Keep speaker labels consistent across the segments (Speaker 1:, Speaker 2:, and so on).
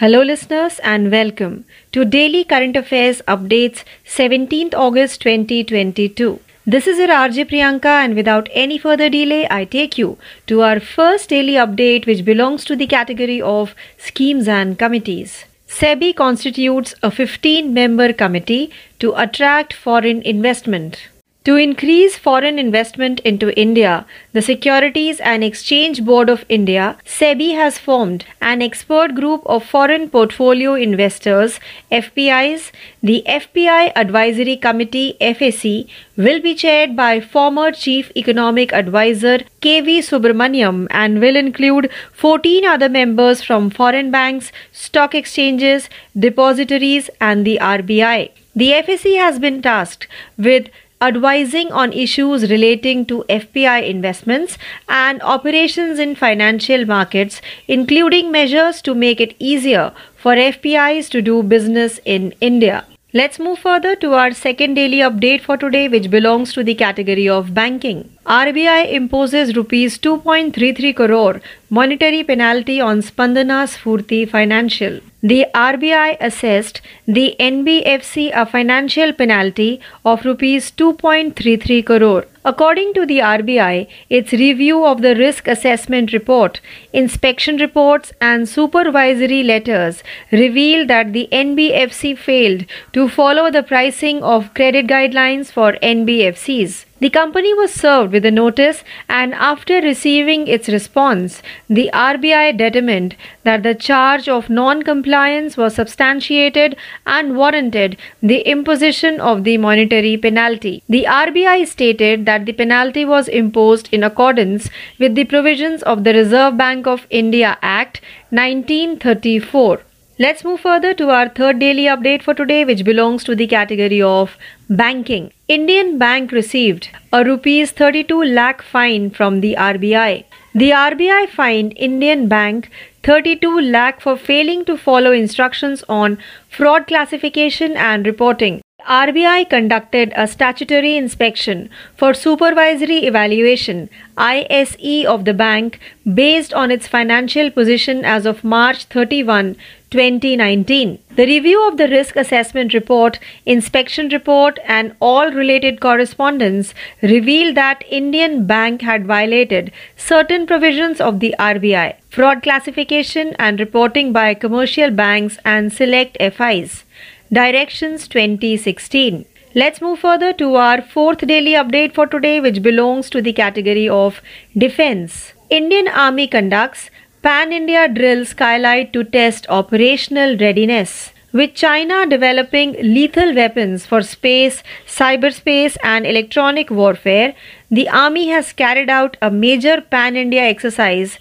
Speaker 1: Hello, listeners, and welcome to Daily Current Affairs Updates 17th August 2022. This is your RJ Priyanka, and without any further delay, I take you to our first daily update, which belongs to the category of schemes and committees. SEBI constitutes a 15 member committee to attract foreign investment. To increase foreign investment into India, the Securities and Exchange Board of India, SEBI has formed an expert group of foreign portfolio investors, FPIs. The FPI Advisory Committee, FAC, will be chaired by former Chief Economic Advisor KV Subramaniam and will include 14 other members from foreign banks, stock exchanges, depositories, and the RBI. The FAC has been tasked with advising on issues relating to FPI investments and operations in financial markets, including measures to make it easier for FPIs to do business in India. Let's move further to our second daily update for today, which belongs to the category of banking. RBI imposes rupees 2.33 crore monetary penalty on Spandana Sphurti Financial. The RBI assessed the NBFC a financial penalty of rupees 2.33 crore. According to the RBI, its review of the risk assessment report, inspection reports, and supervisory letters revealed that the NBFC failed to follow the pricing of credit guidelines for NBFCs. The company was served with a notice, and after receiving its response, the RBI determined that the charge of non compliance was substantiated and warranted the imposition of the monetary penalty. The RBI stated that the penalty was imposed in accordance with the provisions of the Reserve Bank of India Act 1934. Let's move further to our third daily update for today, which belongs to the category of banking. Indian Bank received a rupees 32 lakh fine from the RBI. The RBI fined Indian Bank 32 lakh for failing to follow instructions on fraud classification and reporting. RBI conducted a statutory inspection for supervisory evaluation ISE of the bank based on its financial position as of March 31, 2019. The review of the risk assessment report, inspection report, and all related correspondence revealed that Indian Bank had violated certain provisions of the RBI, fraud classification and reporting by commercial banks and select FIs. Directions 2016. Let's move further to our fourth daily update for today, which belongs to the category of defense. Indian Army conducts Pan India drill skylight to test operational readiness. With China developing lethal weapons for space, cyberspace, and electronic warfare, the Army has carried out a major Pan India exercise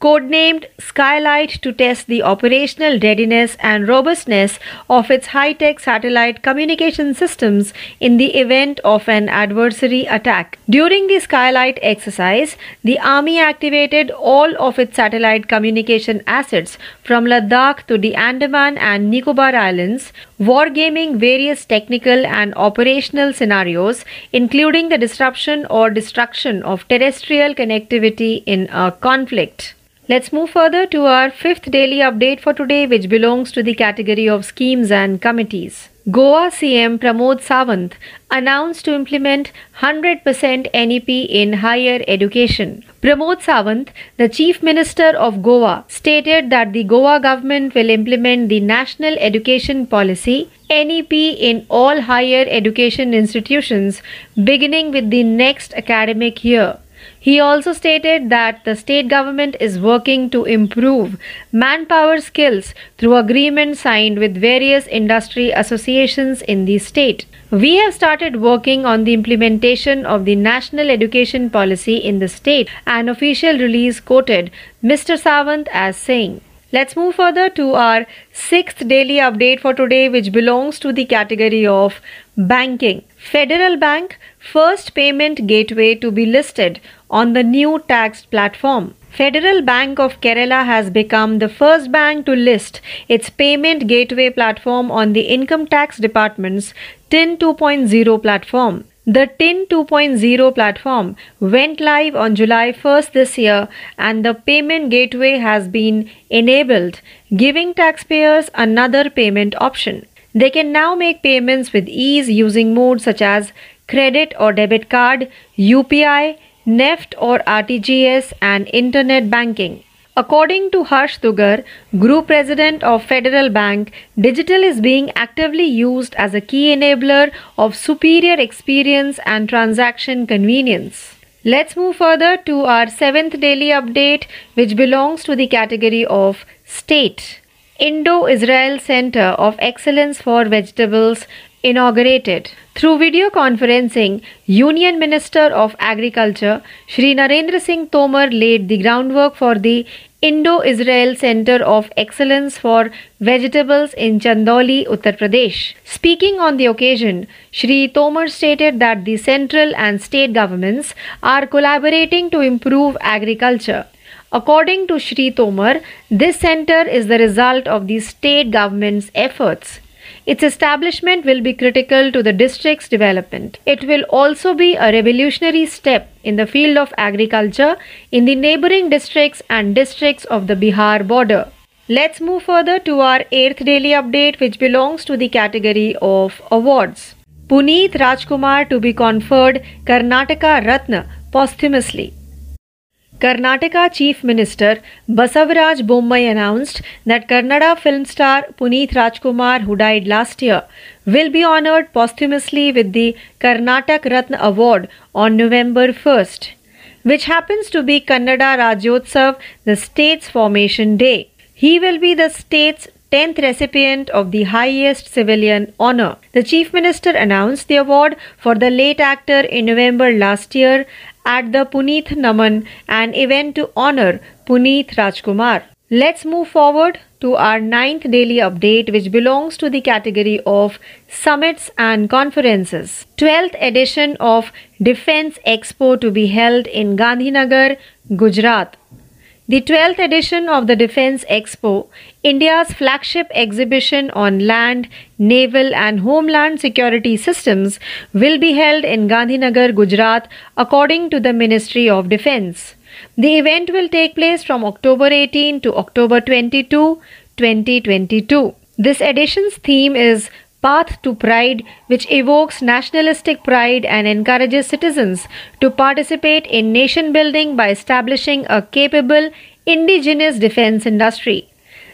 Speaker 1: codenamed Skylight to test the operational readiness and robustness of its high tech satellite communication systems in the event of an adversary attack. During the Skylight exercise, the Army activated all of its satellite communication assets from Ladakh to the Andaman and Nicobar Islands, wargaming various technical and operational scenarios, including the disruption or destruction of terrestrial connectivity in a conflict. Let's move further to our fifth daily update for today, which belongs to the category of schemes and committees. Goa CM Pramod Sawant announced to implement 100% NEP in higher education. Pramod Sawant, the Chief Minister of Goa, stated that the Goa government will implement the National Education Policy NEP in all higher education institutions beginning with the next academic year. He also stated that the state government is working to improve manpower skills through agreements signed with various industry associations in the state. We have started working on the implementation of the national education policy in the state. An official release quoted Mr. Sawant as saying, Let's move further to our sixth daily update for today, which belongs to the category of banking. Federal Bank first payment gateway to be listed on the new tax platform. Federal Bank of Kerala has become the first bank to list its payment gateway platform on the Income Tax Department's TIN 2.0 platform. The TIN 2.0 platform went live on July 1st this year and the payment gateway has been enabled, giving taxpayers another payment option. They can now make payments with ease using modes such as credit or debit card, UPI, NEFT or RTGS, and internet banking. According to Harsh Dugar, Group President of Federal Bank, digital is being actively used as a key enabler of superior experience and transaction convenience. Let's move further to our seventh daily update, which belongs to the category of state. Indo Israel Center of Excellence for Vegetables inaugurated. Through video conferencing, Union Minister of Agriculture Shri Narendra Singh Tomar laid the groundwork for the Indo-Israel Center of Excellence for Vegetables in Chandauli, Uttar Pradesh. Speaking on the occasion, Shri Tomar stated that the central and state governments are collaborating to improve agriculture. According to Shri Tomar, this center is the result of the state government's efforts. Its establishment will be critical to the district's development. It will also be a revolutionary step in the field of agriculture in the neighboring districts and districts of the Bihar border. Let's move further to our 8th daily update, which belongs to the category of awards. Puneeth Rajkumar to be conferred Karnataka Ratna posthumously. Karnataka Chief Minister Basavaraj Bommai announced that Kannada film star Puneeth Rajkumar, who died last year, will be honored posthumously with the Karnataka Ratna Award on November 1st, which happens to be Kannada Rajyotsav, the state's formation day. He will be the state's 10th recipient of the highest civilian honor. The Chief Minister announced the award for the late actor in November last year at the Puneeth Naman, an event to honor Puneeth Rajkumar. Let's move forward to our ninth daily update, which belongs to the category of summits and conferences. 12th edition of Defense Expo to be held in Gandhinagar, Gujarat. The 12th edition of the Defense Expo, India's flagship exhibition on land, naval, and homeland security systems, will be held in Gandhinagar, Gujarat, according to the Ministry of Defense. The event will take place from October 18 to October 22, 2022. This edition's theme is Path to Pride, which evokes nationalistic pride and encourages citizens to participate in nation building by establishing a capable indigenous defense industry.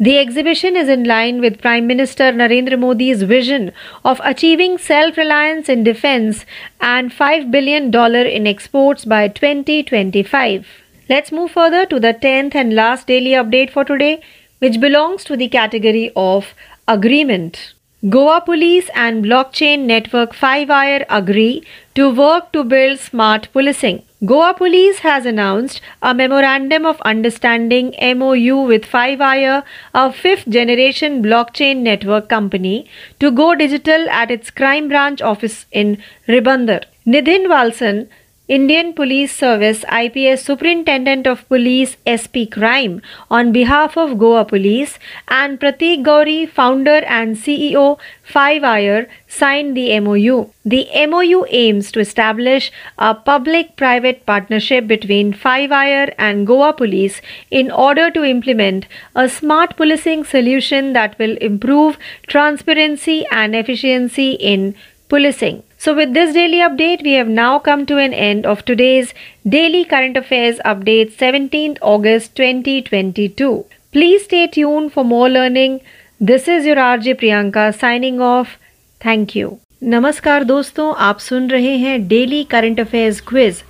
Speaker 1: The exhibition is in line with Prime Minister Narendra Modi's vision of achieving self reliance in defense and $5 billion in exports by 2025. Let's move further to the 10th and last daily update for today, which belongs to the category of agreement. Goa Police and blockchain network 5ire agree to work to build smart policing. Goa Police has announced a memorandum of understanding MOU with 5ire, a fifth generation blockchain network company, to go digital at its crime branch office in Ribandar. Nidhin Valsan, Indian Police Service IPS Superintendent of Police SP Crime on behalf of Goa Police and Pratik Gauri, founder and CEO 5ire, signed the MOU. The MOU aims to establish a public private partnership between 5ire and Goa Police in order to implement a smart policing solution that will improve transparency and efficiency in policing. So, with this daily update, we have now come to an end of today's daily current affairs update 17th August 2022. Please stay tuned for more learning. This is your RJ Priyanka signing off. Thank you. नमस्कार दोस्तों आप सुन रहे हैं daily current affairs quiz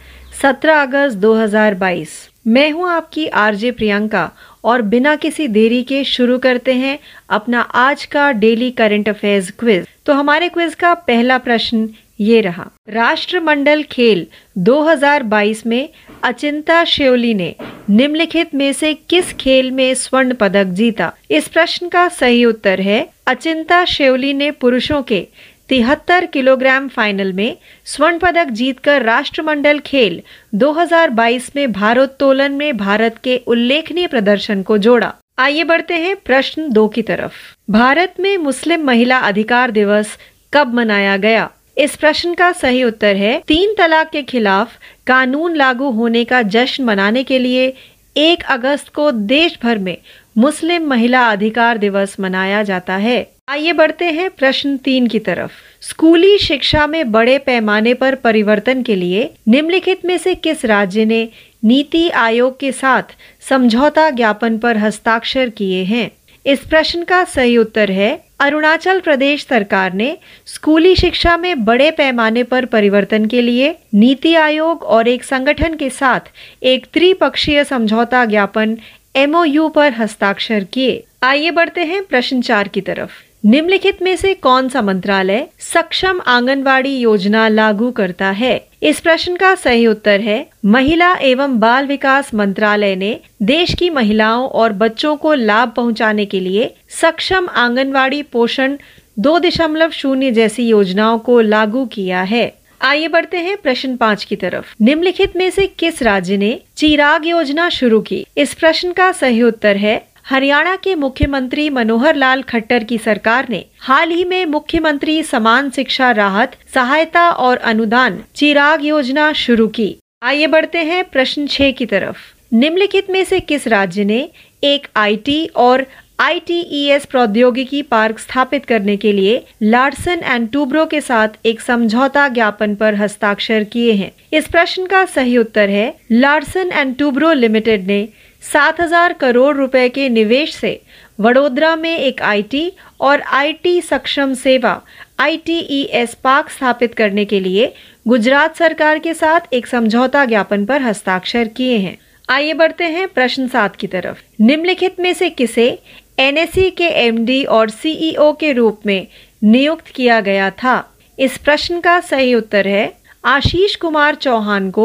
Speaker 1: 17 अगस्त 2022 मैं हूँ आपकी आरजे प्रियंका और बिना किसी देरी के शुरू करते हैं अपना आज का डेली करंट अफेयर्स क्विज। तो हमारे क्विज का पहला प्रश्न ये रहा। राष्ट्रमंडल खेल 2022 में अचिंता श्योली ने निम्नलिखित में से किस खेल में स्वर्ण पदक जीता? इस प्रश्न का सही उत्तर है, अचिंता श्योली ने पुरुषों के तिहत्तर किलोग्राम फाइनल में स्वर्ण पदक जीतकर राष्ट्रमंडल खेल 2022 में भारोत्तोलन में भारत के उल्लेखनीय प्रदर्शन को जोड़ा। आइए बढ़ते हैं प्रश्न दो की तरफ़। भारत में मुस्लिम महिला अधिकार दिवस कब मनाया गया? इस प्रश्न का सही उत्तर है, तीन तलाक के खिलाफ कानून लागू होने का जश्न मनाने के लिए एक अगस्त को देश भर में मुस्लिम महिला अधिकार दिवस मनाया जाता है। आइए बढ़ते हैं प्रश्न तीन की तरफ़। स्कूली शिक्षा में बड़े पैमाने पर परिवर्तन के लिए निम्नलिखित में से किस राज्य ने नीति आयोग के साथ समझौता ज्ञापन पर हस्ताक्षर किए हैं? इस प्रश्न का सही उत्तर है, अरुणाचल प्रदेश सरकार ने स्कूली शिक्षा में बड़े पैमाने पर परिवर्तन के लिए नीति आयोग और एक संगठन के साथ एक त्रिपक्षीय समझौता ज्ञापन एमओयू पर हस्ताक्षर किए। आइए बढ़ते हैं प्रश्न चार की तरफ़। निम्नलिखित में से कौन सा मंत्रालय सक्षम आंगनवाड़ी योजना लागू करता है? इस प्रश्न का सही उत्तर है, महिला एवं बाल विकास मंत्रालय ने देश की महिलाओं और बच्चों को लाभ पहुँचाने के लिए सक्षम आंगनवाड़ी पोषण दो दशमलव शून्य जैसी योजनाओं को लागू किया है। आइए बढ़ते हैं प्रश्न पाँच की तरफ़। निम्नलिखित में से किस राज्य ने चिराग योजना शुरू की? इस प्रश्न का सही उत्तर है हरियाणा के मुख्यमंत्री मनोहर लाल खट्टर की सरकार ने हाल ही में मुख्यमंत्री समान शिक्षा राहत, सहायता और अनुदान चिराग योजना शुरू की। आइए बढ़ते हैं प्रश्न छह की तरफ़। निम्नलिखित में से किस राज्य ने एक आईटी और आईटीईएस प्रौद्योगिकी पार्क स्थापित करने के लिए लार्सन एंड टूब्रो के साथ एक समझौता ज्ञापन पर हस्ताक्षर किए हैं? इस प्रश्न का सही उत्तर है, लार्सन एंड टूब्रो लिमिटेड ने 7000 करोड़ रुपए के निवेश से वडोदरा में एक आईटी और आईटी सक्षम सेवा आईटीईएस पार्क स्थापित करने के लिए गुजरात सरकार के साथ एक समझौता ज्ञापन पर हस्ताक्षर किए हैं। आइए बढ़ते हैं प्रश्न सात की तरफ़। निम्नलिखित में से किसे एनएससी के एमडी और सीईओ के रूप में नियुक्त किया गया था? इस प्रश्न का सही उत्तर है आशीष कुमार चौहान को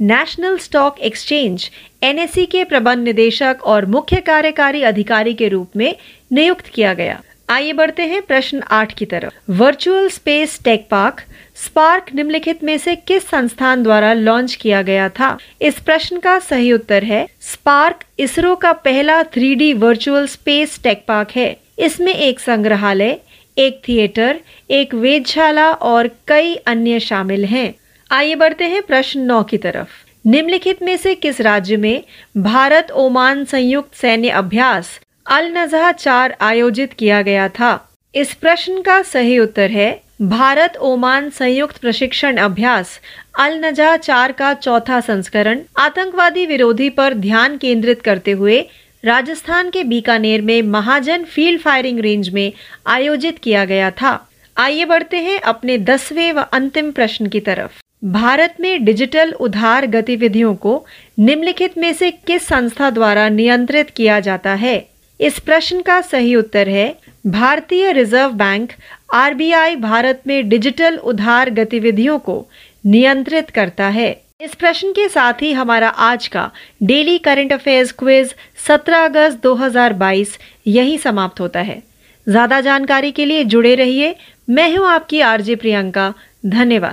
Speaker 1: नेशनल स्टॉक एक्सचेंज एनएससी के प्रबंध निदेशक और मुख्य कार्यकारी अधिकारी के रूप में नियुक्त किया गया। आइए बढ़ते हैं प्रश्न आठ की तरफ़। Virtual space tech park spark निम्नलिखित में से किस संस्थान द्वारा लॉन्च किया गया था? इस प्रश्न का सही उत्तर है स्पार्क इसरो का पहला three virtual space tech park है। इसमें एक संग्रहालय, एक थिएटर एक वेदशाला और कई अन्य शामिल हैं। आइए बढ़ते हैं प्रश्न नौ की तरफ़। निम्नलिखित में से किस राज्य में भारत ओमान संयुक्त सैन्य अभ्यास अल नजहा चार आयोजित किया गया था? इस प्रश्न का सही उत्तर है, भारत ओमान संयुक्त प्रशिक्षण अभ्यास अल नजहा चार का चौथा संस्करण आतंकवादी विरोधी पर ध्यान केंद्रित करते हुए राजस्थान के बीकानेर में महाजन फ़ील्ड फायरिंग रेंज में आयोजित किया गया था। आइए बढ़ते हैं अपने दसवें व अंतिम प्रश्न की तरफ़। भारत में डिजिटल उधार गतिविधियों को निम्नलिखित में से किस संस्था द्वारा नियंत्रित किया जाता है? इस प्रश्न का सही उत्तर है, भारतीय रिज़र्व बैंक आरबीआई भारत में डिजिटल उधार गतिविधियों को नियंत्रित करता है। इस प्रश्न के साथ ही हमारा आज का डेली करंट अफेयर्स क्विज 17 अगस्त 2022 यही समाप्त होता है। ज़्यादा जानकारी के लिए जुड़े रहिए। मैं हूँ आपकी आरजे प्रियंका। धन्यवाद।